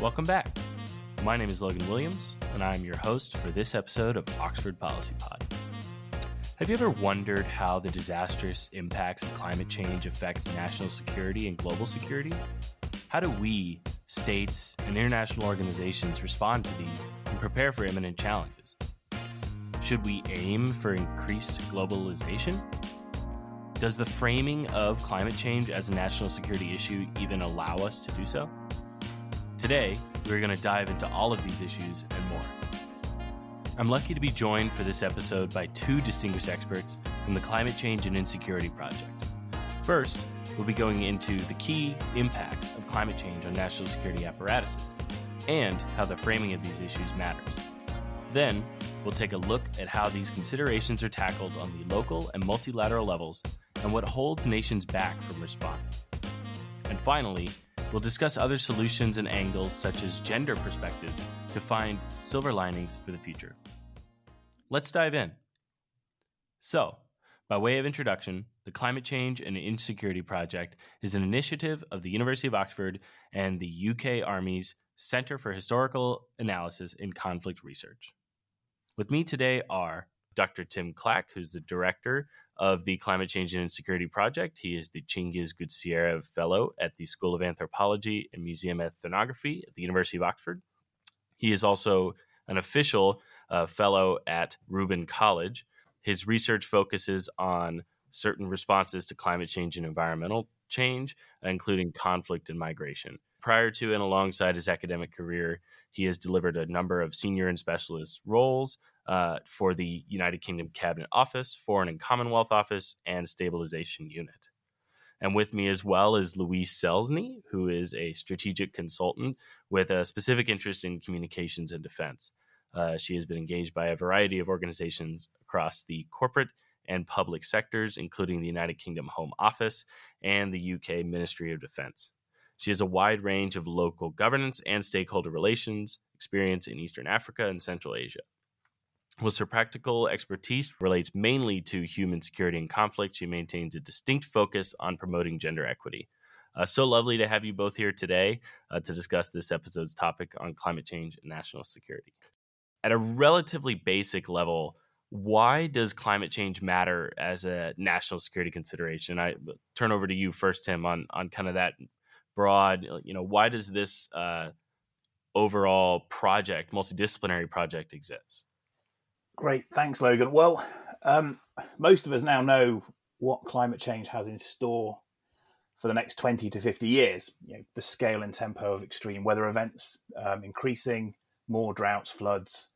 Welcome back. My name is Logan Williams, and I am your host for this episode of Oxford Policy Pod. Have you ever wondered how the disastrous impacts of climate change affect national security and global security? How do we, states, and international organizations respond to these and prepare for imminent challenges? Should we aim for increased globalization? Does the framing of climate change as a national security issue even allow us to do so? Today, we're going to dive into all of these issues and more. I'm lucky to be joined for this episode by two distinguished experts from the Climate Change and Insecurity Project. First, we'll be going into the key impacts of climate change on national security apparatuses and how the framing of these issues matters. Then, we'll take a look at how these considerations are tackled on the local and multilateral levels and what holds nations back from responding. And finally, We'll discuss other solutions and angles, such as gender perspectives, to find silver linings for the future. Let's dive in. So, by way of introduction, the Climate Change and Insecurity Project is an initiative of the University of Oxford and the UK Army's Centre for Historical Analysis and Conflict Research. With me today are Dr. Tim Clack, who's the director of the Climate Change and Insecurity Project. He is the Chingiz Gutseriev Fellow at the School of Anthropology and Museum Ethnography at the University of Oxford. He is also an official uh, fellow at Reuben College. His research focuses on certain responses to climate change and environmental change, including conflict and migration. Prior to and alongside his academic career, he has delivered a number of senior and specialist roles uh, for the United Kingdom Cabinet Office, Foreign and Commonwealth Office, and Stabilization Unit. And with me as well is Louise Selzny, who is a strategic consultant with a specific interest in communications and defense. Uh, she has been engaged by a variety of organizations across the corporate and public sectors, including the United Kingdom Home Office and the UK Ministry of Defense. She has a wide range of local governance and stakeholder relations experience in Eastern Africa and Central Asia. Whilst her practical expertise relates mainly to human security and conflict, she maintains a distinct focus on promoting gender equity. Uh, so lovely to have you both here today uh, to discuss this episode's topic on climate change and national security. At a relatively basic level, why does climate change matter as a national security consideration? I turn over to you first, Tim, on on kind of that broad. You know, why does this uh, overall project, multidisciplinary project, exist? Great, thanks, Logan. Well, um, most of us now know what climate change has in store for the next 20 to 50 years. You know, the scale and tempo of extreme weather events um, increasing, more droughts, floods,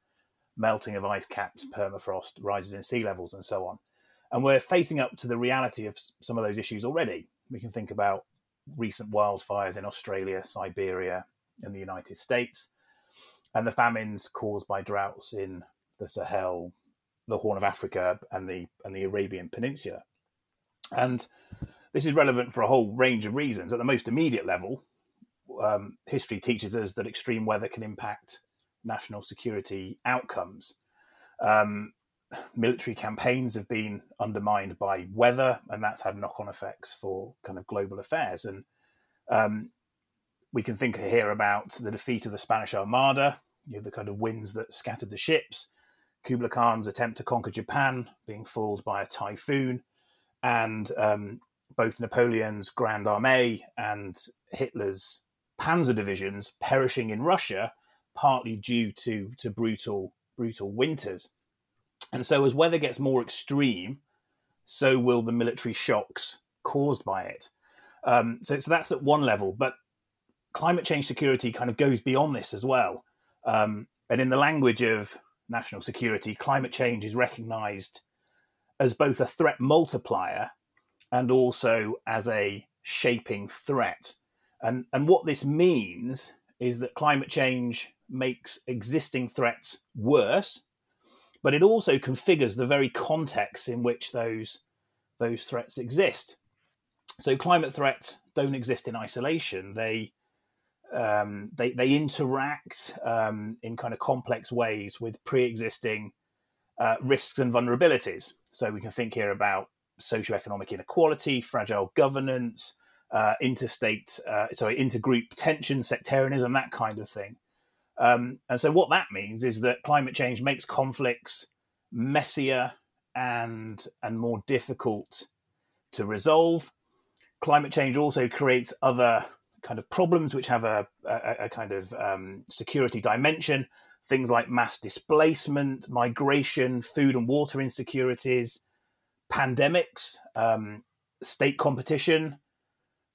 melting of ice caps, permafrost, rises in sea levels, and so on. And we're facing up to the reality of some of those issues already. We can think about recent wildfires in Australia, Siberia, and the United States, and the famines caused by droughts in the Sahel, the Horn of Africa, and the and the Arabian Peninsula. And this is relevant for a whole range of reasons. At the most immediate level, um, history teaches us that extreme weather can impact national security outcomes. Um, military campaigns have been undermined by weather, and that's had knock on effects for kind of global affairs. And um, we can think here about the defeat of the Spanish Armada, you know, the kind of winds that scattered the ships, Kublai Khan's attempt to conquer Japan being foiled by a typhoon, and um, both Napoleon's Grande Armée and Hitler's panzer divisions perishing in Russia, partly due to, to brutal brutal winters. And so, as weather gets more extreme, so will the military shocks caused by it. Um, so, so that's at one level, but climate change security kind of goes beyond this as well. Um, and in the language of national security, climate change is recognized as both a threat multiplier and also as a shaping threat. And, and what this means is that climate change makes existing threats worse, but it also configures the very context in which those, those threats exist. So climate threats don't exist in isolation. They um, they they interact um, in kind of complex ways with pre-existing uh, risks and vulnerabilities. So we can think here about socioeconomic inequality, fragile governance, uh, interstate, uh, sorry, intergroup tension, sectarianism, that kind of thing. Um, and so, what that means is that climate change makes conflicts messier and and more difficult to resolve. Climate change also creates other kind of problems which have a, a, a kind of um, security dimension. Things like mass displacement, migration, food and water insecurities, pandemics, um, state competition,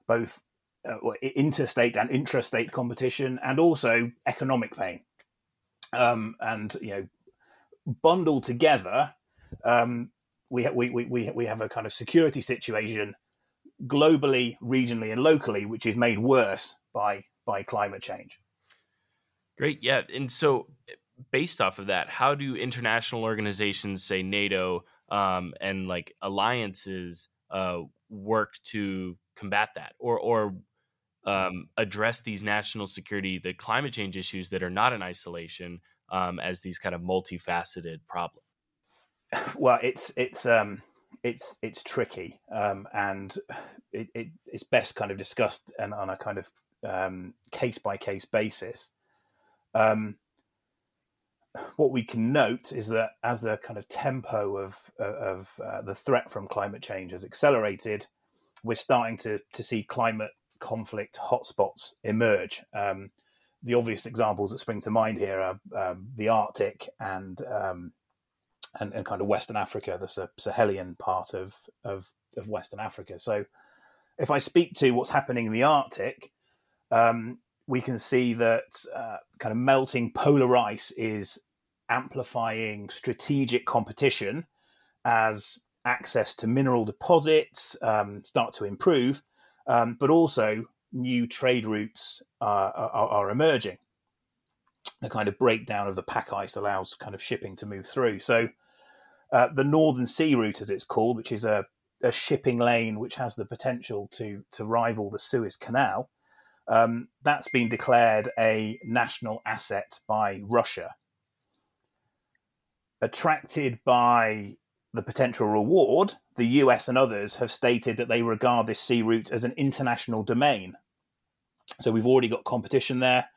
both uh, interstate and intrastate competition, and also economic pain. Um, and you know, bundled together, um, we, we, we, we have a kind of security situation globally, regionally, and locally, which is made worse by by climate change. Great, yeah, and so based off of that, how do international organizations, say NATO, um, and like alliances, uh, work to combat that, or or um, address these national security, the climate change issues that are not in isolation, um, as these kind of multifaceted problems? Well, it's it's um, it's it's tricky, um, and it, it, it's best kind of discussed and on a kind of case by case basis. Um, what we can note is that as the kind of tempo of of uh, the threat from climate change has accelerated, we're starting to to see climate conflict hotspots emerge. Um, the obvious examples that spring to mind here are um, the Arctic and um, and, and kind of Western Africa, the Sahelian part of, of, of Western Africa. So, if I speak to what's happening in the Arctic, um, we can see that uh, kind of melting polar ice is amplifying strategic competition as access to mineral deposits um, start to improve, um, but also new trade routes uh, are, are, emerging. The kind of breakdown of the pack ice allows kind of shipping to move through. So uh, the Northern Sea Route, as it's called, which is a, a, shipping lane which has the potential to to rival the Suez Canal, um, that's been declared a national asset by Russia. Attracted by the potential reward, the US and others have stated that they regard this sea route as an international domain. So we've already got competition there,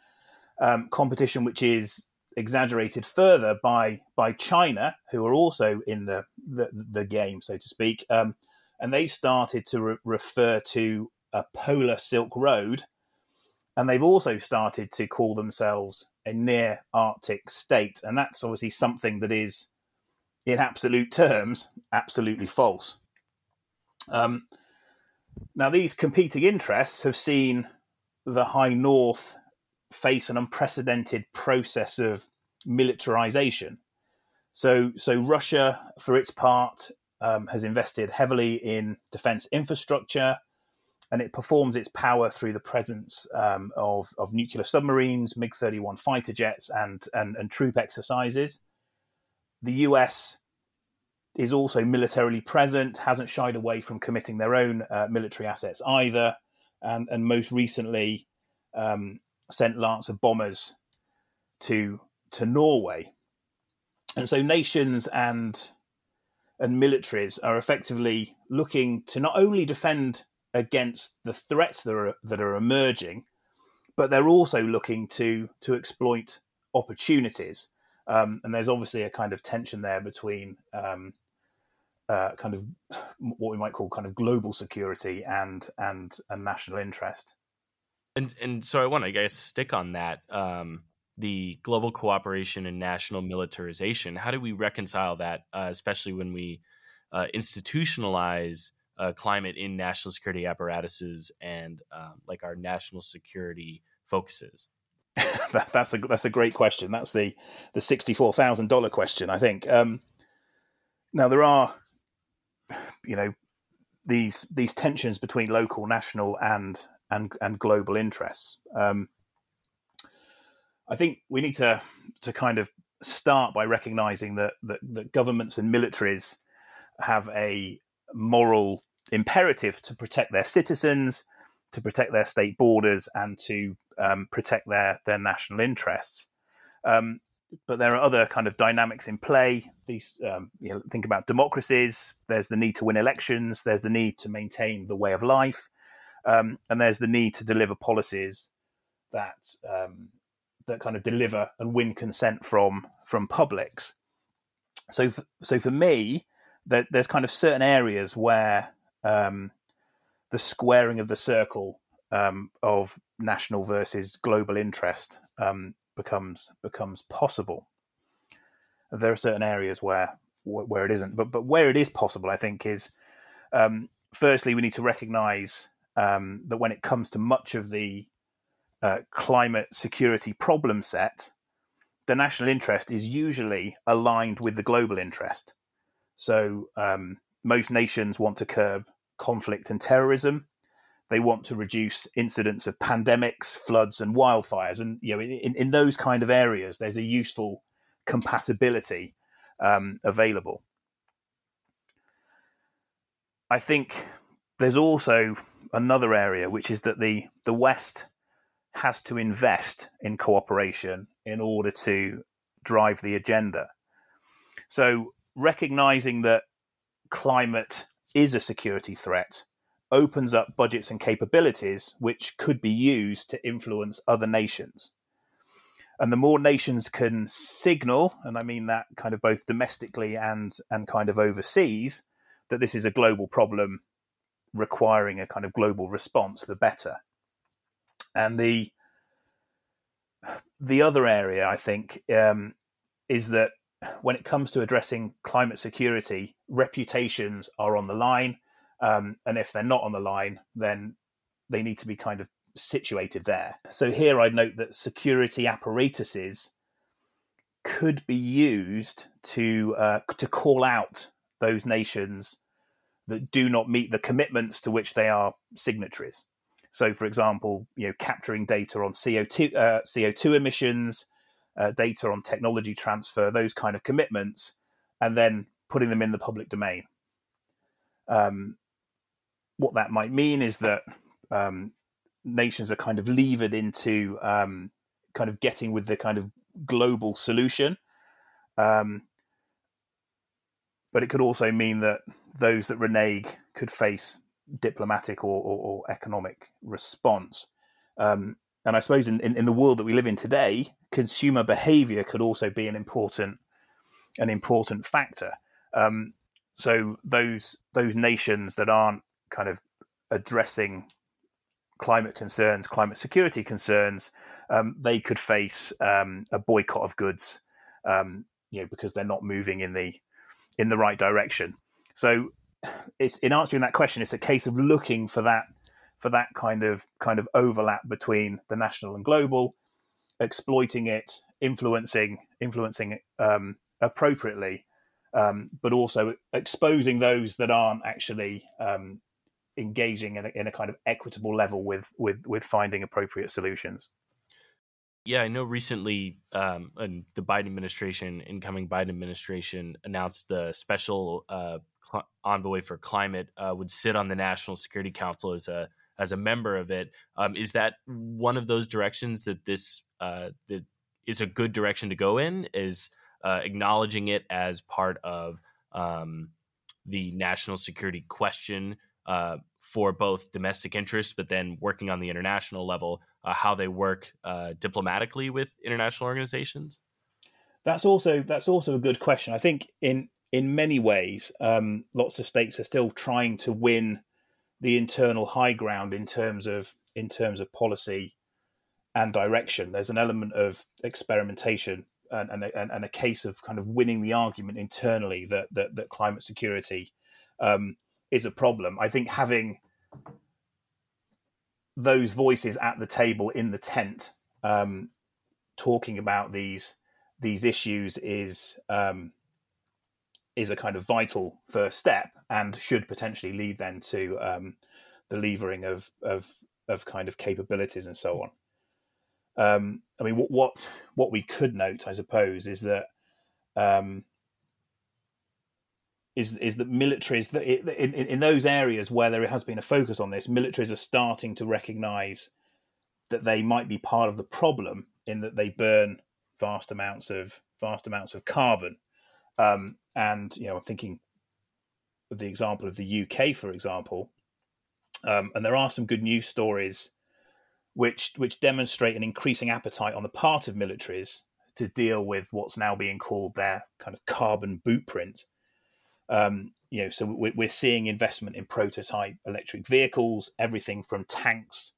um, competition which is exaggerated further by by China, who are also in the the, the game, so to speak, um, and they've started to re- refer to a polar Silk Road, and they've also started to call themselves a near Arctic state, and that's obviously something that is, in absolute terms, absolutely false. Um, now, these competing interests have seen the High North face an unprecedented process of militarization. So, so Russia, for its part, um, has invested heavily in defense infrastructure, and it performs its power through the presence um, of, of nuclear submarines, MiG 31 fighter jets, and, and, and troop exercises. The US is also militarily present, hasn't shied away from committing their own uh, military assets either, and, and most recently um, sent Lancer bombers to to Norway, and so nations and and militaries are effectively looking to not only defend against the threats that are that are emerging, but they're also looking to to exploit opportunities. Um, and there's obviously a kind of tension there between um, uh, kind of what we might call kind of global security and and and national interest. And and so I want to guess stick on that. Um, the global cooperation and national militarization. How do we reconcile that, uh, especially when we uh, institutionalize uh, climate in national security apparatuses and um, like our national security focuses? that, that's a that's a great question. That's the the sixty four thousand dollar question. I think. Um, now there are, you know, these these tensions between local, national, and and and global interests. Um, I think we need to to kind of start by recognizing that that, that governments and militaries have a moral imperative to protect their citizens, to protect their state borders, and to um, protect their their national interests. Um, but there are other kind of dynamics in play. These um, you know, think about democracies. There's the need to win elections. There's the need to maintain the way of life. Um, and there's the need to deliver policies that um, that kind of deliver and win consent from from publics. So, for, so for me, there's kind of certain areas where um, the squaring of the circle um, of national versus global interest um, becomes becomes possible. There are certain areas where where it isn't, but but where it is possible, I think is um, firstly we need to recognise um, that when it comes to much of the uh, climate security problem set, the national interest is usually aligned with the global interest. So um, most nations want to curb conflict and terrorism. They want to reduce incidents of pandemics, floods, and wildfires. And you know, in, in those kind of areas, there's a useful compatibility um, available. I think there's also another area, which is that the the West has to invest in cooperation in order to drive the agenda. So, recognizing that climate is a security threat opens up budgets and capabilities which could be used to influence other nations. And the more nations can signal, and I mean that kind of both domestically and, and kind of overseas, that this is a global problem requiring a kind of global response, the better. And the the other area, I think, um, is that when it comes to addressing climate security, reputations are on the line. Um, and if they're not on the line, then they need to be kind of situated there. So here I'd note that security apparatuses could be used to uh, to call out those nations that do not meet the commitments to which they are signatories. So, for example, you know, capturing data on CO two uh, CO two emissions, uh, data on technology transfer, those kind of commitments, and then putting them in the public domain. Um, what that might mean is that um, nations are kind of levered into um, kind of getting with the kind of global solution. Um, but it could also mean that those that renege could face diplomatic or, or, or economic response. Um, and I suppose in, in, in, the world that we live in today, consumer behavior could also be an important an important factor. Um, so those those nations that aren't kind of addressing climate concerns, climate security concerns, um, they could face um, a boycott of goods, um, you know, because they're not moving in the in the right direction. So, it's in answering that question, it's a case of looking for that for that kind of kind of overlap between the national and global, exploiting it, influencing influencing it um, appropriately, um, but also exposing those that aren't actually um, engaging in a, in a kind of equitable level with with with finding appropriate solutions. Yeah, I know recently um, the Biden administration, incoming Biden administration, announced the special uh, cl- envoy for climate uh, would sit on the National Security Council as a as a member of it. Um, is that one of those directions that this uh, that is a good direction to go in? Is uh, acknowledging it as part of um, the national security question uh, for both domestic interests, but then working on the international level, uh, how they work uh, diplomatically with international organizations? That's also that's also a good question. I think in in many ways, um, lots of states are still trying to win the internal high ground in terms of in terms of policy and direction. There's an element of experimentation and, and, a, and a case of kind of winning the argument internally that that, that climate security um, is a problem. I think having those voices at the table in the tent um, talking about these these issues is um, is a kind of vital first step and should potentially lead then to um, the levering of, of of kind of capabilities and so on. Um, I mean, what, what what we could note, I suppose, is that um, is is that militaries in, in those areas where there has been a focus on this, militaries are starting to recognise that they might be part of the problem in that they burn vast amounts of vast amounts of carbon. Um, and you know, I'm thinking of the example of the UK, for example, Um, and there are some good news stories which which demonstrate an increasing appetite on the part of militaries to deal with what's now being called their kind of carbon bootprint. Um, you know, so we're seeing investment in prototype electric vehicles, everything from tanks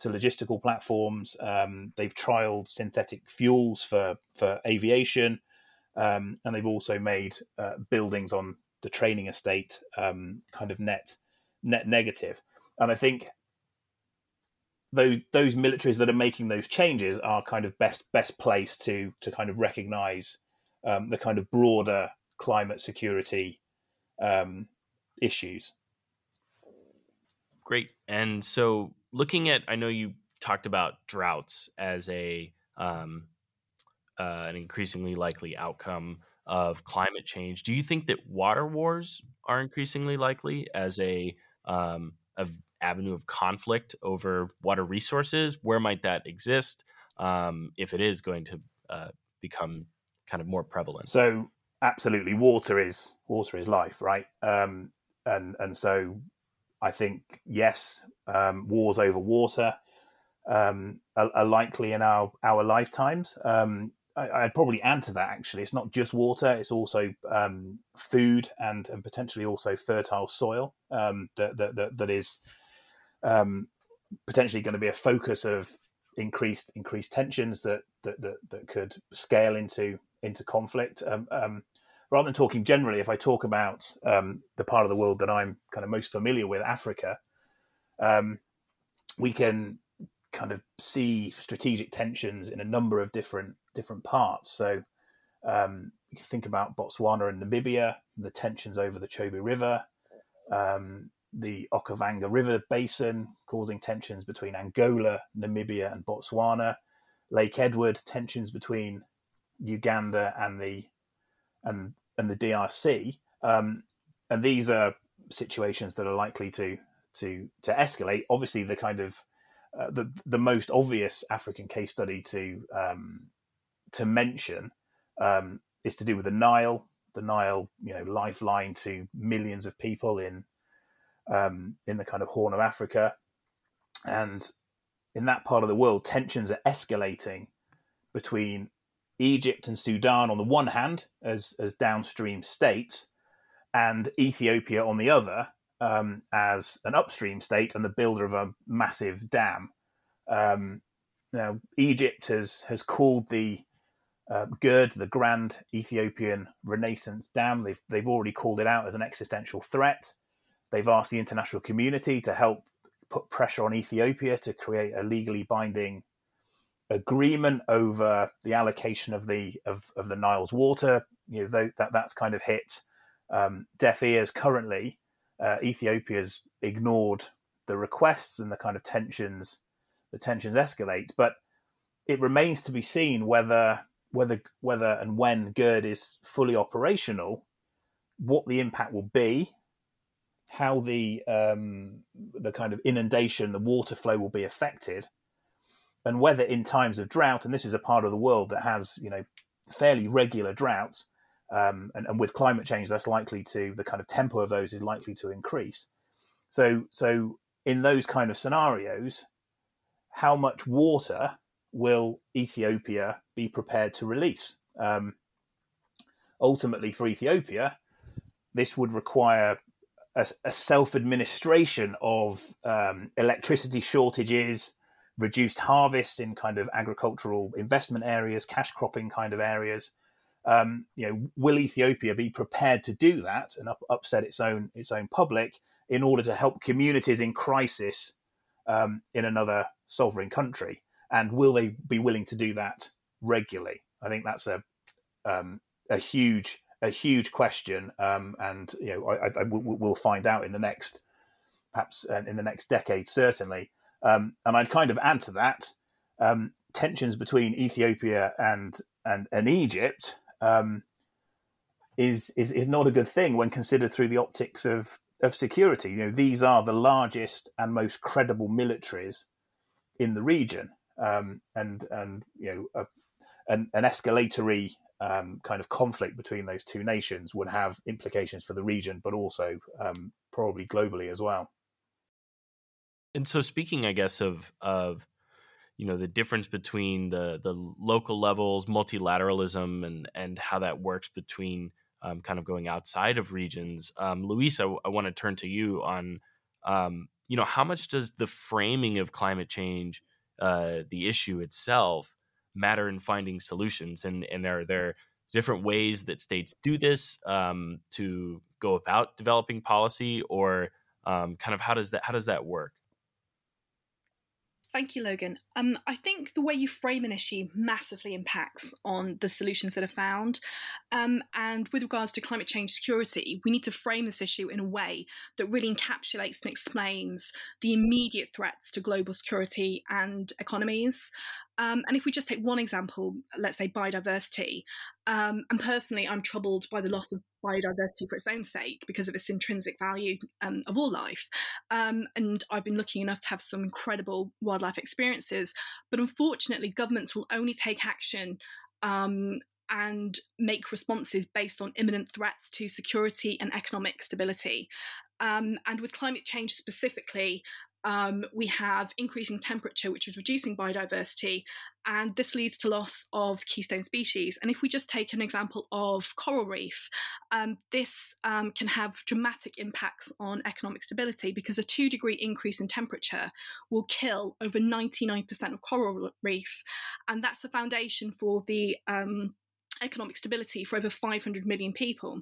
to logistical platforms. Um, they've trialed synthetic fuels for for aviation, um, and they've also made uh, buildings on the training estate um, kind of net net negative. And I think those those militaries that are making those changes are kind of best best placed to to kind of recognise um, the kind of broader climate security um, issues. Great. And so, looking at, I know you talked about droughts as a um, uh, an increasingly likely outcome of climate change. Do you think that water wars are increasingly likely as a um, a avenue of conflict over water resources? Where might that exist um, if it is going to uh, become kind of more prevalent? So, absolutely, water is water is life, right? Um, and and so, I think yes, um, wars over water um, are, are, likely in our our lifetimes. Um, I, would probably add to that. Actually, it's not just water; it's also um, food and and potentially also fertile soil um, that, that, that that is um, potentially going to be a focus of increased increased tensions that that that, that could scale into into conflict. Um, um, rather than talking generally, if I talk about um, the part of the world that I'm kind of most familiar with, Africa, we can kind of see strategic tensions in a number of different different parts. So um, you think about Botswana and Namibia, the tensions over the Chobe River, um, the Okavango River basin causing tensions between Angola, Namibia, and Botswana. Lake Edward tensions between Uganda and the and and the DRC. Um, and these are situations that are likely to to to escalate. Obviously, the kind of uh, the the most obvious African case study to um, to mention um, is to do with the Nile. The Nile, you know, lifeline to millions of people in um, in the kind of Horn of Africa, and in that part of the world, tensions are escalating between Egypt and Sudan on the one hand, as as downstream states, and Ethiopia on the other, um, as an upstream state and the builder of a massive dam. Um, now, Egypt has has called the uh, GERD, the Grand Ethiopian Renaissance Dam. They've they've already called it out as an existential threat. They've asked the international community to help put pressure on Ethiopia to create a legally binding agreement over the allocation of the of, of the Nile's water. You know that that's kind of hit um, deaf ears currently uh, Ethiopia's ignored the requests and the kind of tensions the tensions escalate. But it remains to be seen whether whether whether and when GERD is fully operational, what the impact will be, how the um, the kind of inundation, the water flow will be affected, and whether in times of drought, and this is a part of the world that has you know fairly regular droughts, um, and, and with climate change, that's likely to the kind of tempo of those is likely to increase. So, so in those kind of scenarios, how much water will Ethiopia be prepared to release? Um, ultimately, for Ethiopia, this would require a, a self administration of um, electricity shortages, reduced harvest in kind of agricultural investment areas, cash cropping kind of areas, um, you know, will Ethiopia be prepared to do that and up, upset its own its own public in order to help communities in crisis um, in another sovereign country? And will they be willing to do that regularly? I think that's a um, a huge a huge question, um, and you know, I, I, we'll find out in the next perhaps uh, in the next decade certainly. Um, and I'd kind of add to that um, tensions between Ethiopia and and, and Egypt um, is, is is not a good thing when considered through the optics of of security. You know, these are the largest and most credible militaries in the region, um, and and you know, a, an, an escalatory um, kind of conflict between those two nations would have implications for the region, but also um, probably globally as well. And so speaking, I guess of of you know the difference between the the local levels, multilateralism, and and how that works between um, kind of going outside of regions. Um, Louise, I, I want to turn to you on um, you know how much does the framing of climate change, uh, the issue itself, matter in finding solutions, and and are there different ways that states do this um, to go about developing policy, or um, kind of how does that how does that work? Thank you, Logan. Um, I think the way you frame an issue massively impacts on the solutions that are found. Um, and with regards to climate change security, we need to frame this issue in a way that really encapsulates and explains the immediate threats to global security and economies. Um, and if we just take one example, let's say biodiversity, um, and personally, I'm troubled by the loss of biodiversity for its own sake because of its intrinsic value um, of all life. Um, and I've been lucky enough to have some incredible wildlife experiences. But unfortunately, governments will only take action um, and make responses based on imminent threats to security and economic stability. Um, and with climate change specifically, um, we have increasing temperature, which is reducing biodiversity, and this leads to loss of keystone species. And if we just take an example of coral reef, um, this um, can have dramatic impacts on economic stability because a two degree increase in temperature will kill over 99% of coral reef. And that's the foundation for the um, economic stability for over 500 million people.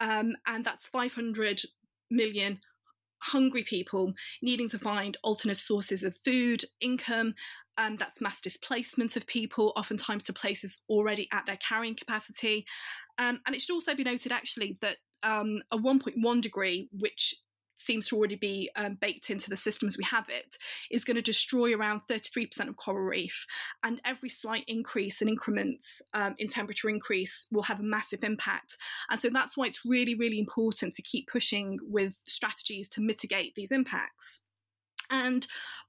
Um, and that's 500 million hungry people needing to find alternate sources of food, income. Um, that's mass displacement of people, oftentimes to places already at their carrying capacity. Um, and it should also be noted, actually, that um, a 1.1 degree, which seems to already be um, baked into the systems we have it, is going to destroy around 33% of coral reef. And every slight increase in increments um, in temperature increase will have a massive impact. And so that's why it's really, really important to keep pushing with strategies to mitigate these impacts. And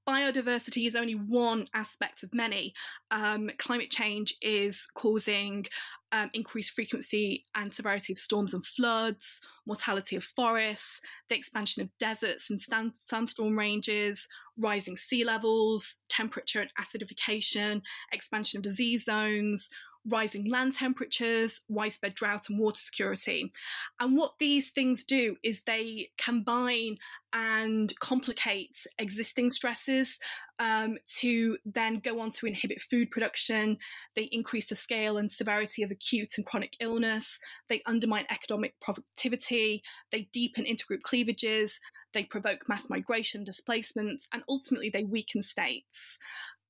biodiversity is only one aspect of many. Um, climate change is causing um, increased frequency and severity of storms and floods, mortality of forests, the expansion of deserts and sandstorm ranges, rising sea levels, temperature and acidification, expansion of disease zones, rising land temperatures, widespread drought, and water security. And what these things do is they combine and complicate existing stresses um, to then go on to inhibit food production. They increase the scale and severity of acute and chronic illness. They undermine economic productivity. They deepen intergroup cleavages. They provoke mass migration, displacement, and ultimately they weaken states.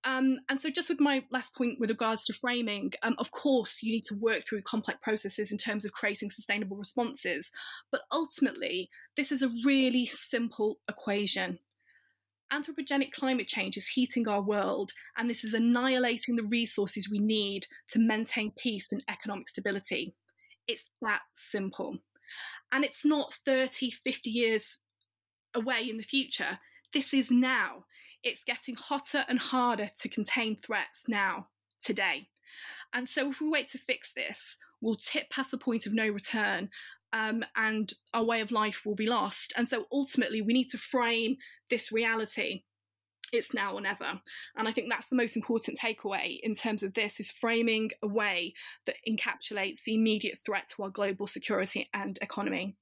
Um, and so, just with my last point with regards to framing, um, of course, you need to work through complex processes in terms of creating sustainable responses. But ultimately, this is a really simple equation. Anthropogenic climate change is heating our world, and this is annihilating the resources we need to maintain peace and economic stability. It's that simple. And it's not 30, 50 years away in the future. This is now. It's getting hotter and harder to contain threats now, today. And so, if we wait to fix this, we'll tip past the point of no return um, and our way of life will be lost. And so, ultimately, we need to frame this reality. It's now or never. And I think that's the most important takeaway in terms of this is framing a way that encapsulates the immediate threat to our global security and economy.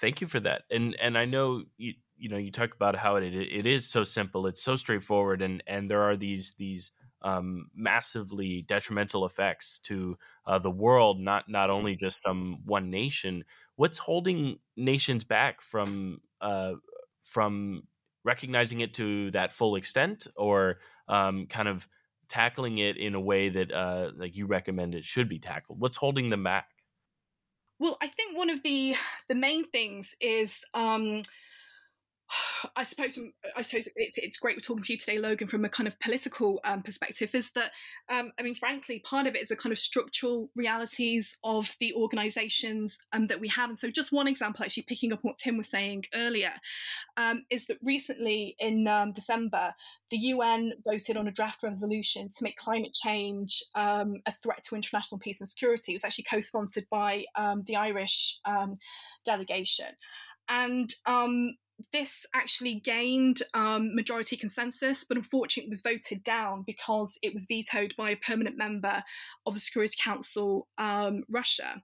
Thank you for that. And and I know you, you know you talk about how it it is so simple it's so straightforward and and there are these these um, massively detrimental effects to uh, the world not not only just from one nation. What's holding nations back from uh, from recognizing it to that full extent or um, kind of tackling it in a way that uh, like you recommend it should be tackled? What's holding them back? Well i think one of the the main things is um, I suppose I suppose it's, it's great we're talking to you today, Logan, from a kind of political um, perspective. Is that um, I mean, frankly, part of it is a kind of structural realities of the organisations um, that we have. And so, just one example, actually picking up what Tim was saying earlier, um, is that recently in um, December, the UN voted on a draft resolution to make climate change um, a threat to international peace and security. It was actually co-sponsored by the Irish delegation. And this actually gained um, majority consensus, but unfortunately was voted down because it was vetoed by a permanent member of the Security Council, um, Russia.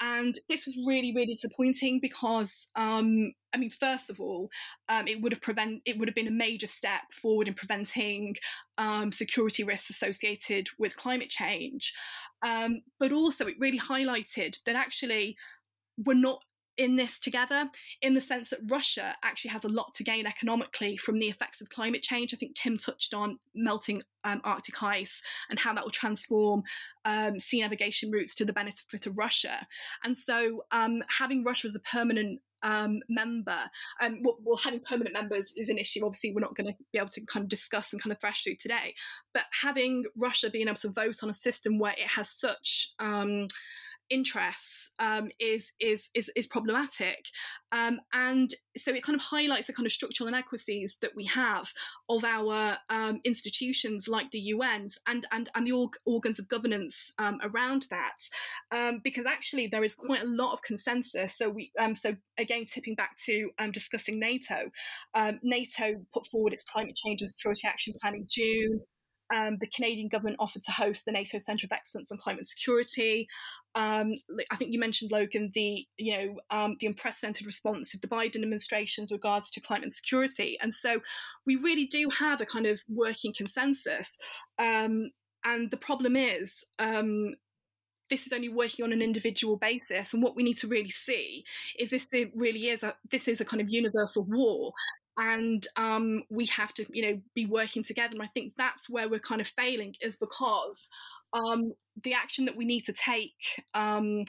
And this was really, really disappointing because, um, I mean, first of all, um, it would have prevent it would have been a major step forward in preventing um, security risks associated with climate change, um, but also it really highlighted that actually we're not in this together in the sense that Russia actually has a lot to gain economically from the effects of climate change. I think Tim touched on melting um, Arctic ice and how that will transform um, sea navigation routes to the benefit of Russia. And so um, having Russia as a permanent um, member. And well, well, having permanent members is an issue. Obviously, we're not going to be able to kind of discuss and kind of thrash through today. But having Russia being able to vote on a system where it has such um, interests um, is, is is is problematic, um, and so it kind of highlights the kind of structural inequities that we have of our um, institutions like the UN and and and the org- organs of governance um, around that, um, because actually there is quite a lot of consensus. So we um, so again tipping back to discussing NATO, NATO put forward its climate change and security action plan in June. Um, the Canadian government offered to host the NATO Centre of Excellence on Climate Security. Um, I think you mentioned Logan the you know um, the unprecedented response of the Biden administration with regards to climate security, and so we really do have a kind of working consensus. Um, and the problem is um, this is only working on an individual basis and what we need to really see is this really is a this is a kind of universal war and um, we have to you know be working together and i think that's where we're kind of failing is because um, the action that we need to take um,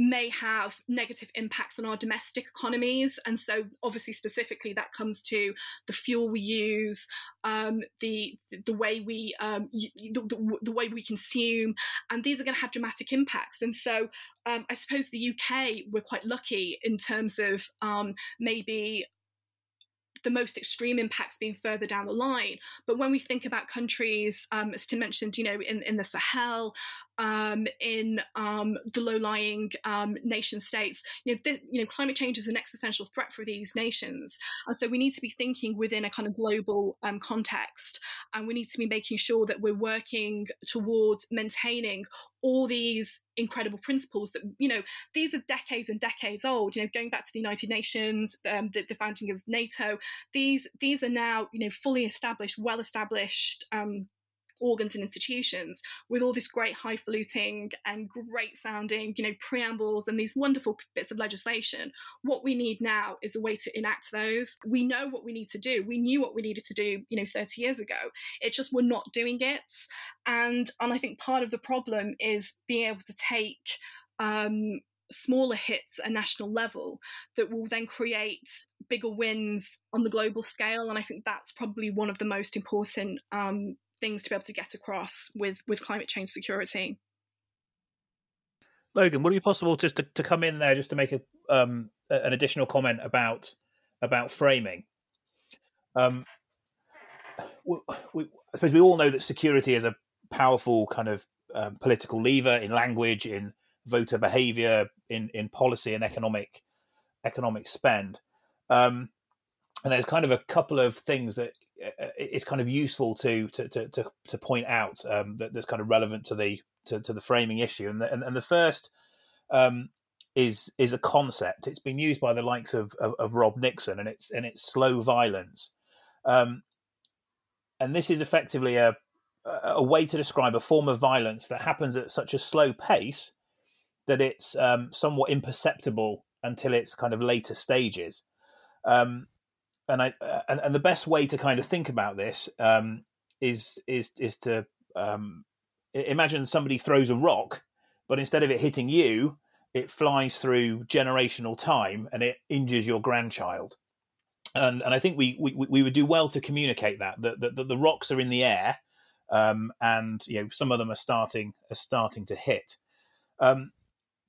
may have negative impacts on our domestic economies. And so, obviously, specifically, that comes to the fuel we use, um, the the way we um, the, the, way we consume, and these are going to have dramatic impacts. And so, um, I suppose the UK we're quite lucky in terms of um, maybe the most extreme impacts being further down the line. But when we think about countries, um, as Tim mentioned, you know, in, in the Sahel, um, in um, the low-lying um, nation states. You know, th- you know, climate change is an existential threat for these nations, and so we need to be thinking within a kind of global um, context, and we need to be making sure that we're working towards maintaining all these incredible principles that you know these are decades and decades old. You know going back to the united nations um, the, the, founding of nato these these are now you know fully established well established um, organs and institutions with all this great highfalutin and great sounding, you know, preambles and these wonderful bits of legislation. What we need now is a way to enact those. We know what we need to do. We knew what we needed to do, you know, 30 years ago. It's just we're not doing it. And and I think part of the problem is being able to take um, smaller hits at national level that will then create bigger wins on the global scale. And I think that's probably one of the most important um, things to be able to get across with with climate change security. Logan, would it be possible just to, to come in there just to make a um, an additional comment about about framing? Um, we, we, I suppose we all know that security is a powerful kind of um, political lever in language, in voter behaviour, in in policy and economic economic spend. Um, and there's kind of a couple of things that it's kind of useful to to to to, to point out um, that that's kind of relevant to the to, to the framing issue. And the, and, and the first um, is is a concept. It's been used by the likes of, of, of Rob Nixon, and it's and it's slow violence. Um, and this is effectively a a way to describe a form of violence that happens at such a slow pace that it's um, somewhat imperceptible until its kind of later stages. Um, and I and, and the best way to kind of think about this um, is is is to um, imagine somebody throws a rock, but instead of it hitting you, it flies through generational time and it injures your grandchild. And and I think we we, we would do well to communicate that that, that, that the rocks are in the air, um, and you know some of them are starting are starting to hit. Um,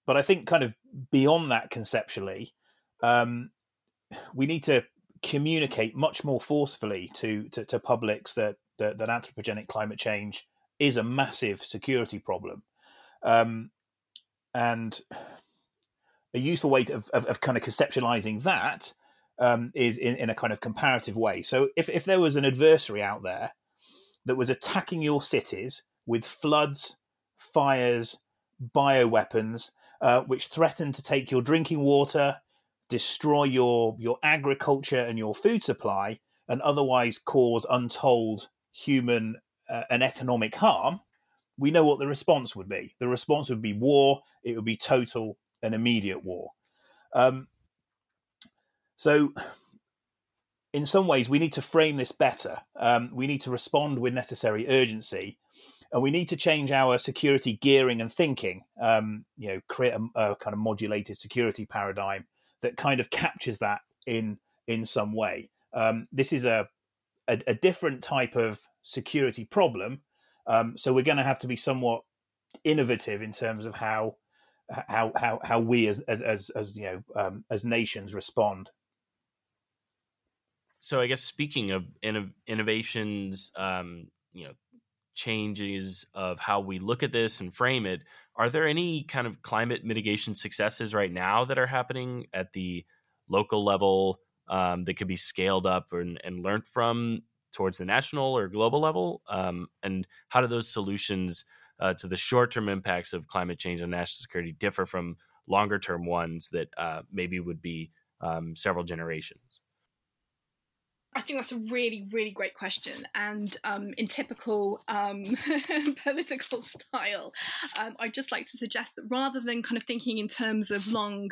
but I think kind of beyond that conceptually, um, we need to communicate much more forcefully to to, to publics that, that, that anthropogenic climate change is a massive security problem, um, and a useful way to, of, of, of, kind of conceptualizing that um, is in, in a kind of comparative way. So if, if there was an adversary out there that was attacking your cities with floods, fires, bioweapons, uh, which threatened to take your drinking water, destroy your, your agriculture and your food supply, and otherwise cause untold human uh, and economic harm, we know what the response would be. The response would be war, it would be total and immediate war. Um, so, in some ways, we need to frame this better. Um, we need to respond with necessary urgency, and we need to change our security gearing and thinking. Um, you know, create a, a, kind of modulated security paradigm that kind of captures that in in some way. Um, this is a, a, a different type of security problem, um, so we're going to have to be somewhat innovative in terms of how how how how we as as as, as you know um, as nations respond so I guess speaking of innovations, um, you know, changes of how we look at this and frame it, are there any kind of climate mitigation successes right now that are happening at the local level um, that could be scaled up and, and, learned from towards the national or global level? Um, and how do those solutions uh, to the short term impacts of climate change on national security differ from longer term ones that uh, maybe would be um, several generations? I think that's a really, really great question. And um, in typical um, political style, um, I'd just like to suggest that rather than kind of thinking in terms of long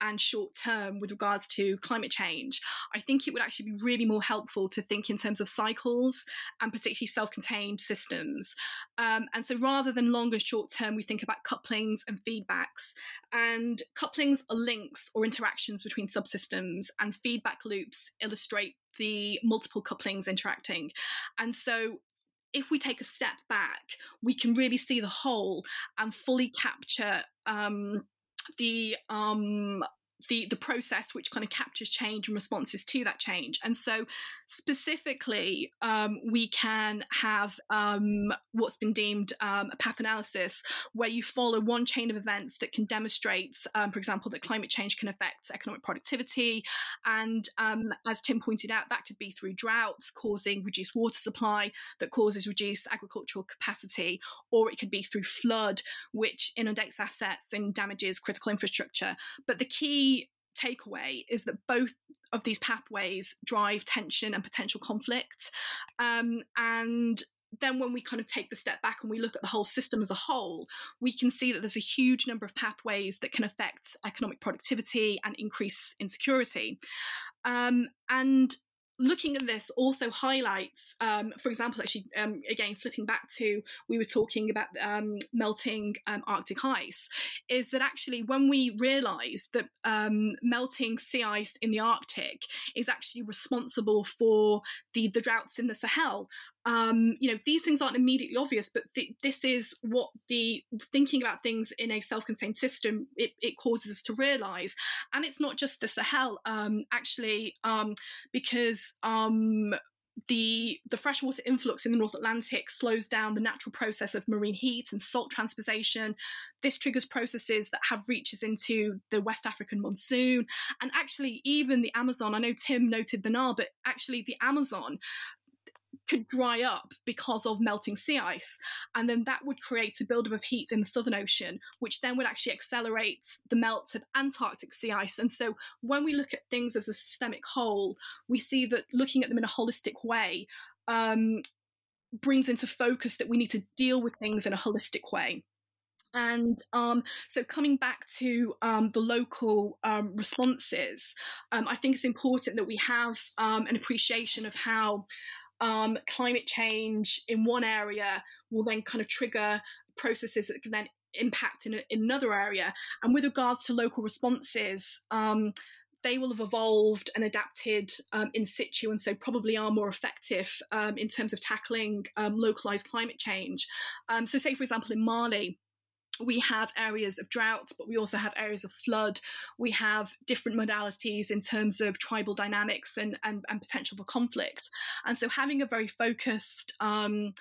and short term with regards to climate change, I think it would actually be really more helpful to think in terms of cycles and particularly self contained systems. Um, and so rather than long and short term, we think about couplings and feedbacks. And couplings are links or interactions between subsystems, and feedback loops illustrate the multiple couplings interacting. And so if we take a step back, we can really see the whole and fully capture um, the um, the the process which kind of captures change and responses to that change. And so specifically um, we can have um, what's been deemed um, a path analysis where you follow one chain of events that can demonstrate um, for example that climate change can affect economic productivity. And um, as tim pointed out that could be through droughts causing reduced water supply that causes reduced agricultural capacity or it could be through flood which inundates assets and damages critical infrastructure. But the key takeaway is that both of these pathways drive tension and potential conflict. Um, and then when we kind of take the step back and we look at the whole system as a whole, we can see that there's a huge number of pathways that can affect economic productivity and increase insecurity. Um, and looking at this also highlights, um, for example, actually, um, again, flipping back to we were talking about um, melting um, Arctic ice, is that actually when we realise that um, melting sea ice in the Arctic is actually responsible for the, the droughts in the Sahel, um, you know, these things aren't immediately obvious, but th- this is what the thinking about things in a self-contained system it, it causes us to realize. And it's not just the Sahel, um, actually, um, because um, the the freshwater influx in the North Atlantic slows down the natural process of marine heat and salt transportation. This triggers processes that have reaches into the West African monsoon, and actually even the Amazon. I know Tim noted the Nile, but actually the Amazon could dry up because of melting sea ice. And then that would create a buildup of heat in the Southern Ocean, which then would actually accelerate the melt of Antarctic sea ice. And so when we look at things as a systemic whole, we see that looking at them in a holistic way um, brings into focus that we need to deal with things in a holistic way. And um, so, coming back to um, the local um, responses, um, I think it's important that we have um, an appreciation of how um, climate change in one area will then kind of trigger processes that can then impact in, in another area. And with regards to local responses, um, they will have evolved and adapted um, in situ and so probably are more effective um, in terms of tackling um, localized climate change. Um, so, say, for example, in Mali, we have areas of drought, but we also have areas of flood. We have different modalities in terms of tribal dynamics and, and, and potential for conflict. And so having a very focused um,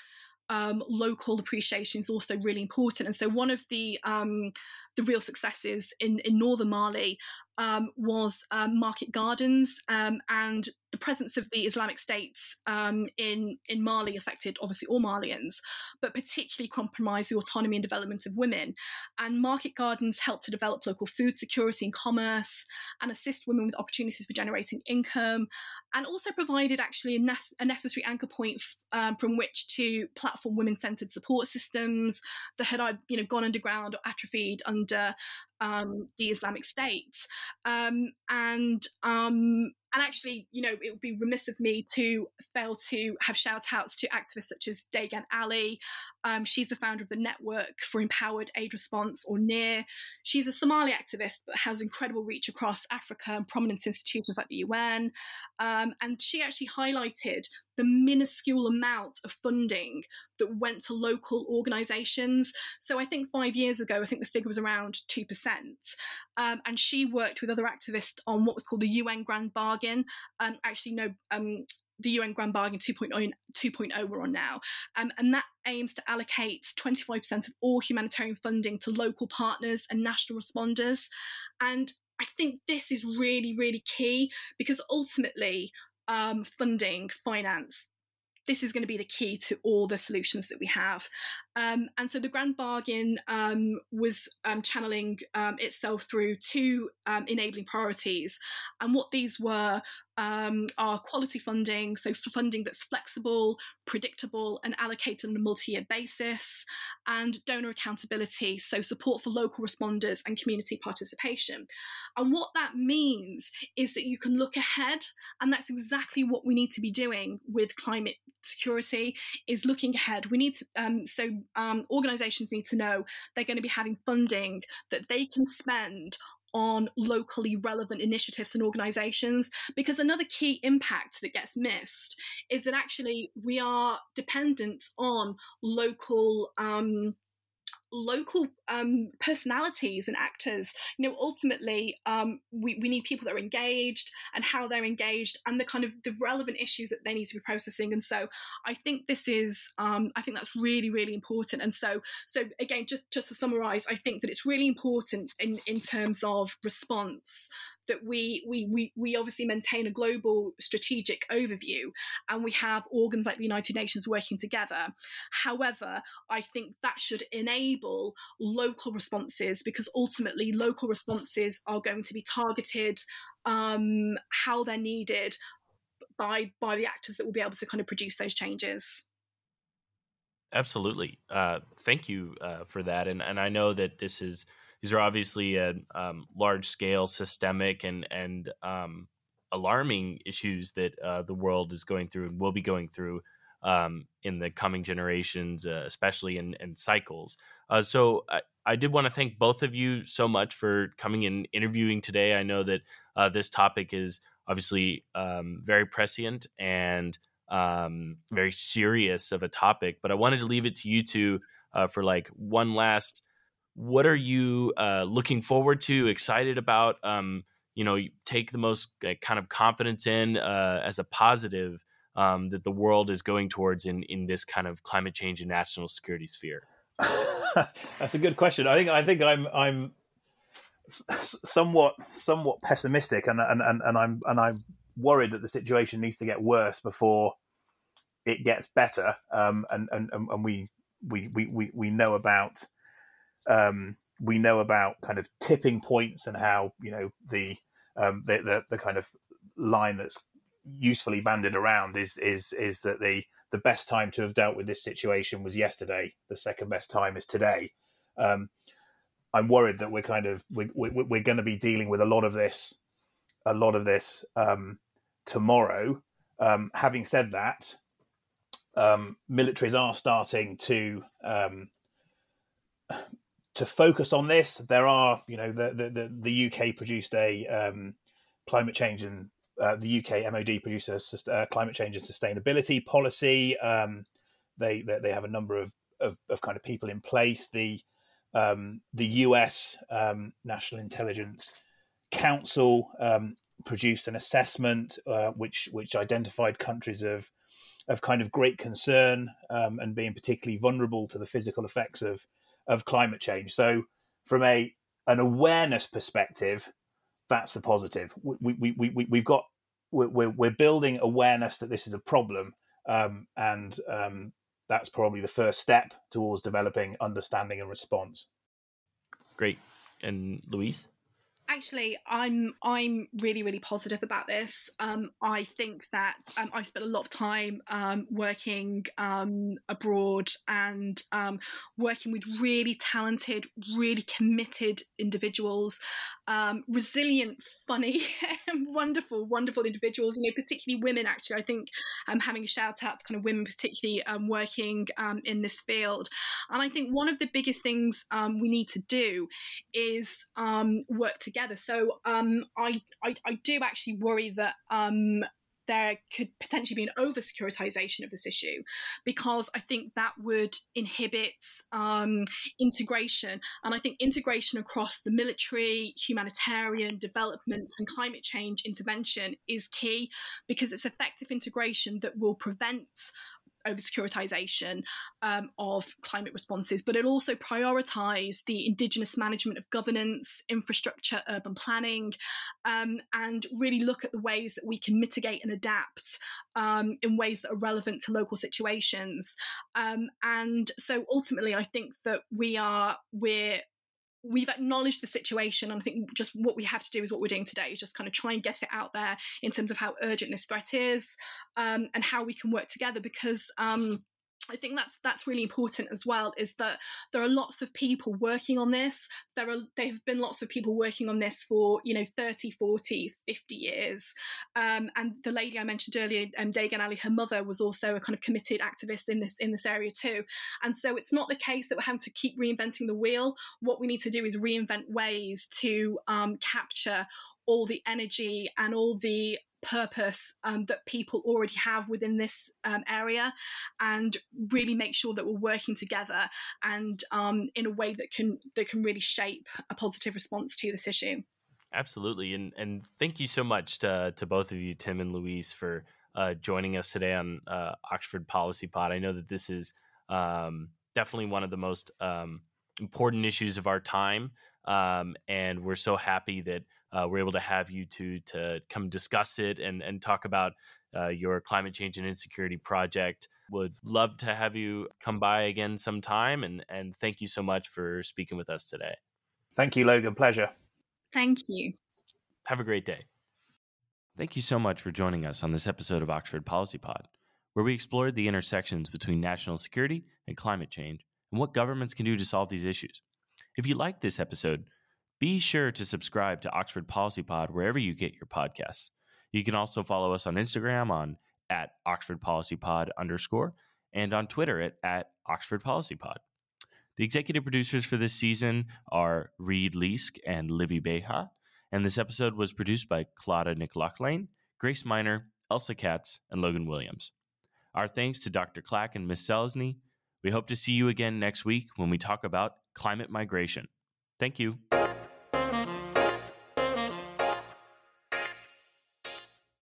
um, local appreciation is also really important. And so one of the um, the real successes in, in northern Mali um, was um, market gardens um, and the presence of the Islamic states um, in in Mali affected obviously all Malians, but particularly compromised the autonomy and development of women. And market gardens help to develop local food security and commerce, and assist women with opportunities for generating income, and also provided actually a, ne- a necessary anchor point f- um, from which to platform women-centered support systems that had you know gone underground or atrophied under and uh, um, the Islamic State. Um, and um, and actually, you know, it would be remiss of me to fail to have shout outs to activists such as Degan Ali. Um, she's the founder of the Network for Empowered Aid Response, or NEAR. She's a Somali activist, but has incredible reach across Africa and prominent institutions like the UN. Um, and she actually highlighted the minuscule amount of funding that went to local organisations. So I think five years ago, I think the figure was around 2%. Um, and she worked with other activists on what was called the UN Grand Bargain. Um, actually, no, um, the UN Grand Bargain 2.0, 2.0 we're on now. Um, and that aims to allocate 25% of all humanitarian funding to local partners and national responders. And I think this is really, really key because ultimately, um, funding, finance, this is going to be the key to all the solutions that we have. Um, and so the Grand Bargain um, was um, channeling um, itself through two um, enabling priorities. And what these were um, are quality funding, so funding that's flexible, predictable, and allocated on a multi year basis, and donor accountability, so support for local responders and community participation. And what that means is that you can look ahead, and that's exactly what we need to be doing with climate security is looking ahead. We need to, so um, organizations need to know they're going to be having funding that they can spend on locally relevant initiatives and organizations because another key impact that gets missed is that actually we are dependent on local um, local um, personalities and actors. You know, ultimately, um, we, we need people that are engaged and how they're engaged and the kind of the relevant issues that they need to be processing. And so, I think this is, um, I think that's really, really important. And so, so again, just just to summarise, I think that it's really important in in terms of response that we, we, we, we obviously maintain a global strategic overview and we have organs like the United Nations working together. However, I think that should enable local responses because ultimately local responses are going to be targeted um, how they're needed by by the actors that will be able to kind of produce those changes. Absolutely. Uh, thank you uh, for that. And and I know that this is these are obviously a um, large scale, systemic, and and um, alarming issues that uh, the world is going through and will be going through um, in the coming generations, uh, especially in, in cycles. Uh, so I, I did want to thank both of you so much for coming and interviewing today. I know that uh, this topic is obviously um, very prescient and um, very serious of a topic, but I wanted to leave it to you two uh, for like one last what are you uh, looking forward to, excited about? Um, you know, take the most uh, kind of confidence in uh, as a positive um, that the world is going towards in in this kind of climate change and national security sphere. That's a good question. I think I think I'm I'm somewhat somewhat pessimistic, and and and, and I'm and I'm worried that the situation needs to get worse before it gets better. Um, and, and and we we we we know about um, we know about kind of tipping points and how you know the, um, the, the the kind of line that's usefully banded around is is is that the the best time to have dealt with this situation was yesterday. The second best time is today. Um, I'm worried that we're kind of we, we, we're going to be dealing with a lot of this, a lot of this um, tomorrow. Um, having said that, um, militaries are starting to um, to focus on this. There are, you know, the the, the, UK produced a um, climate change and uh, the UK MOD produced a uh, climate change and sustainability policy. Um, they, they, they have a number of, of, of kind of people in place. The um, the US um, National Intelligence Council um, produced an assessment uh, which which identified countries of of kind of great concern um, and being particularly vulnerable to the physical effects of of climate change. So, from a an awareness perspective, that's the positive. We, we, we, we, we've got, we're, we're building awareness that this is a problem. Um, and um, that's probably the first step towards developing understanding and response. Great. And Louise? Actually, I'm I'm really really positive about this. Um, I think that um, I've spent a lot of time um, working um, abroad and um, working with really talented, really committed individuals, um, resilient, funny, wonderful, wonderful individuals. You know, particularly women. Actually, I think I'm having a shout out to kind of women, particularly working in this field. And I think one of the biggest things we need to do is work together together. So um, I, I, I do actually worry that um, there could potentially be an over securitization of this issue because I think that would inhibit um, integration. And I think integration across the military, humanitarian, development, and climate change intervention is key because it's effective integration that will prevent over securitization um, of climate responses, but it also prioritise the Indigenous management of governance, infrastructure, urban planning, um, and really look at the ways that we can mitigate and adapt um, in ways that are relevant to local situations. Um, and so ultimately, I think that we are we're we've acknowledged the situation and i think just what we have to do is what we're doing today is just kind of try and get it out there in terms of how urgent this threat is um, and how we can work together because um, I think that's that's really important as well. Is that there are lots of people working on this. There are there have been lots of people working on this for you know 30, 40, 50 years. Um, and the lady I mentioned earlier, um, Degan Ali, her mother was also a kind of committed activist in this in this area too. And so it's not the case that we're having to keep reinventing the wheel. What we need to do is reinvent ways to um, capture all the energy and all the purpose um, that people already have within this um, area and really make sure that we're working together and um, in a way that can that can really shape a positive response to this issue. Absolutely and and thank you so much to, to both of you tim and louise for uh, joining us today on uh, oxford policy pod. I know that this is um, definitely one of the most um, important issues of our time um, and we're so happy that uh, we're able to have you two to come discuss it and, and talk about uh, your climate change and insecurity project. Would love to have you come by again sometime. And, and thank you so much for speaking with us today. Thank you, Logan. Pleasure. Thank you. Have a great day. Thank you so much for joining us on this episode of Oxford Policy Pod, where we explored the intersections between national security and climate change and what governments can do to solve these issues. If you liked this episode, be sure to subscribe to Oxford Policy Pod wherever you get your podcasts. You can also follow us on Instagram on at Oxford Policy Pod underscore and on Twitter at, at Oxford Policy Pod. The executive producers for this season are Reed Leask and Livy Beha, and this episode was produced by Claudia McLaughlin, Grace Miner, Elsa Katz, and Logan Williams. Our thanks to Dr. Clack and Miss Selesny. We hope to see you again next week when we talk about climate migration. Thank you.